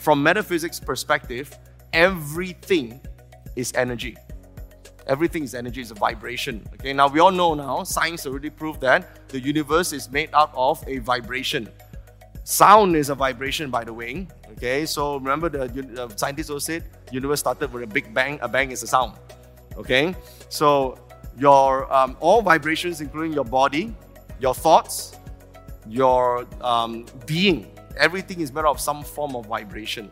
from metaphysics perspective, everything is energy. Everything is energy, it's a vibration. Okay, now we all know now, science already proved that the universe is made up of a vibration. Sound is a vibration, by the way. Okay, so remember the, the scientists also said universe started with a big bang. A bang is a sound. Okay, so your um, all vibrations, including your body, your thoughts, your um, being, everything is made of some form of vibration.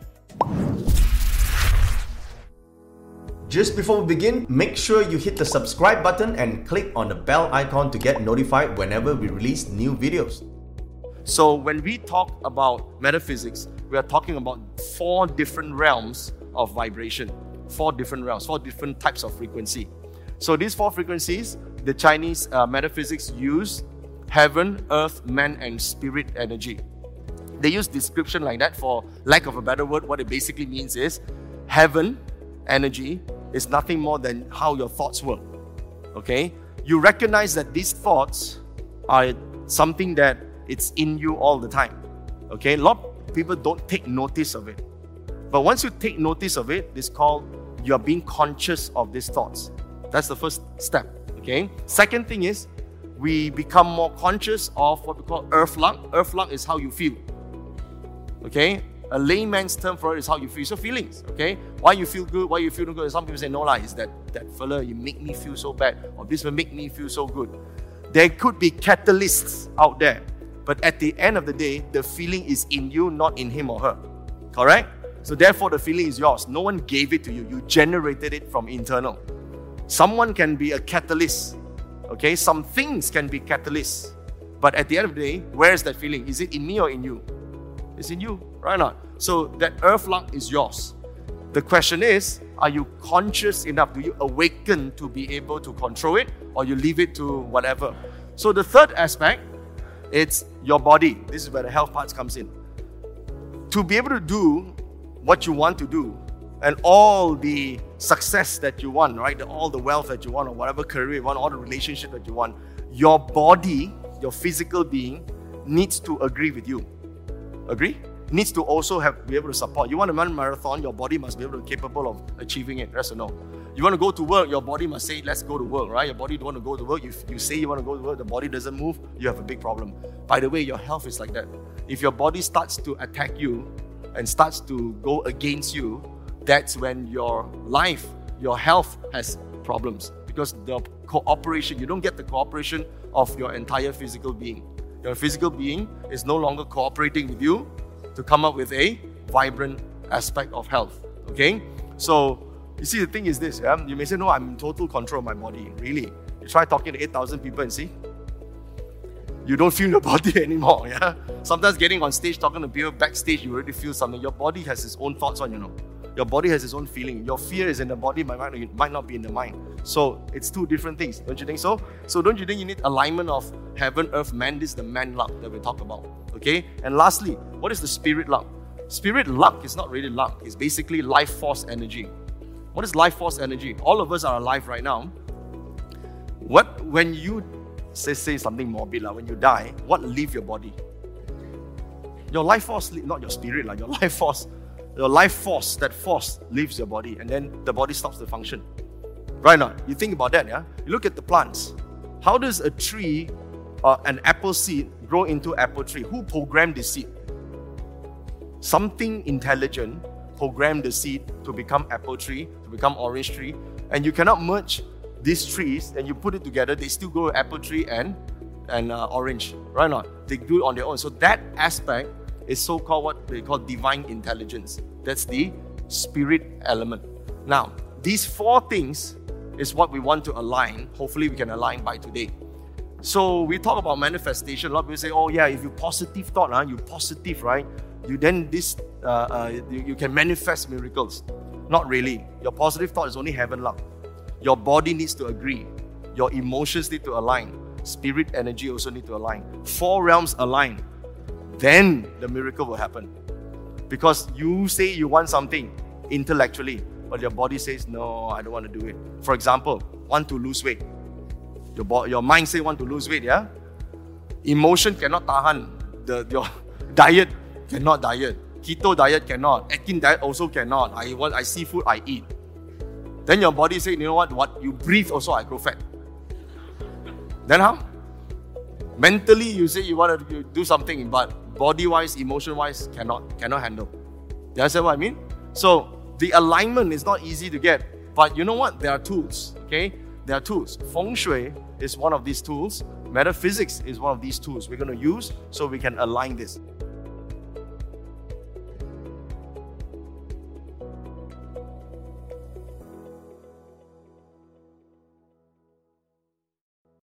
Just before we begin, make sure you hit the subscribe button and click on the bell icon to get notified whenever we release new videos. So, when we talk about metaphysics, we are talking about four different realms of vibration, four different realms, four different types of frequency. So, these four frequencies, the Chinese uh, metaphysics use heaven, earth, man, and spirit energy. They use description like that for lack of a better word. What it basically means is heaven energy is nothing more than how your thoughts work. Okay? You recognize that these thoughts are something that it's in you all the time. Okay? A lot of people don't take notice of it. But once you take notice of it, it's called you are being conscious of these thoughts. That's the first step. Okay? Second thing is we become more conscious of what we call earth luck. Earth luck is how you feel. Okay? A layman's term for it is how you feel. So feelings, okay? Why you feel good, why you feel no good. Some people say, no, lah, is that that fella, you make me feel so bad, or this will make me feel so good. There could be catalysts out there, but at the end of the day, the feeling is in you, not in him or her. Correct? So therefore, the feeling is yours. No one gave it to you. You generated it from internal. Someone can be a catalyst. Okay, some things can be catalysts. But at the end of the day, where is that feeling? Is it in me or in you? It's in you, right not? So that earth luck is yours. The question is, are you conscious enough? Do you awaken to be able to control it or you leave it to whatever? So the third aspect, it's your body. This is where the health part comes in. To be able to do what you want to do and all the success that you want, right? All the wealth that you want or whatever career you want, all the relationship that you want, your body, your physical being needs to agree with you. Agree? Needs to also have be able to support. You want to run a marathon, your body must be able to capable of achieving it. Yes or no? You want to go to work, your body must say, let's go to work, right? Your body don't want to go to work. You, you say you want to go to work, the body doesn't move, you have a big problem. By the way, your health is like that. If your body starts to attack you and starts to go against you, that's when your life, your health has problems because the cooperation, you don't get the cooperation of your entire physical being. Your physical being is no longer cooperating with you to come up with a vibrant aspect of health. Okay? So, you see, the thing is this yeah? you may say, No, I'm in total control of my body. Really? You try talking to 8,000 people and see. You don't feel your body anymore. Yeah? Sometimes getting on stage, talking to people backstage, you already feel something. Your body has its own thoughts on, you know. Your body has its own feeling. Your fear is in the body, my mind it might not be in the mind. So it's two different things, don't you think so? So don't you think you need alignment of heaven, earth, man? This is the man luck that we talk about. Okay? And lastly, what is the spirit luck? Spirit luck is not really luck, it's basically life force energy. What is life force energy? All of us are alive right now. What when you say say something morbid, like when you die, what leave your body? Your life force, not your spirit, like your life force your life force, that force leaves your body and then the body stops to function. Right now, you think about that, yeah? You look at the plants. How does a tree, uh, an apple seed, grow into apple tree? Who programmed the seed? Something intelligent programmed the seed to become apple tree, to become orange tree, and you cannot merge these trees and you put it together, they still grow apple tree and and uh, orange, right? now they do it on their own. So that aspect is so-called what they call divine intelligence. That's the spirit element. Now, these four things is what we want to align. Hopefully, we can align by today. So we talk about manifestation. A lot of people say, "Oh yeah, if you positive thought, huh, you positive, right? You then this uh, uh, you, you can manifest miracles." Not really. Your positive thought is only heaven luck. Your body needs to agree. Your emotions need to align. Spirit energy also need to align. Four realms align. Then the miracle will happen. Because you say you want something intellectually, but your body says, no, I don't want to do it. For example, want to lose weight. Your, bo- your mind say want to lose weight, yeah? Emotion cannot tahan. The, your diet cannot diet. keto diet cannot, Atkins diet also cannot. I want I seafood I eat. Then your body say, you know what? What you breathe also I grow fat. Then how? Mentally you say you want to do something, but body wise, emotion wise, cannot cannot handle. You understand what I mean? So the alignment is not easy to get, but you know what? There are tools. Okay, there are tools. Feng Shui is one of these tools. Metaphysics is one of these tools we're going to use so we can align this.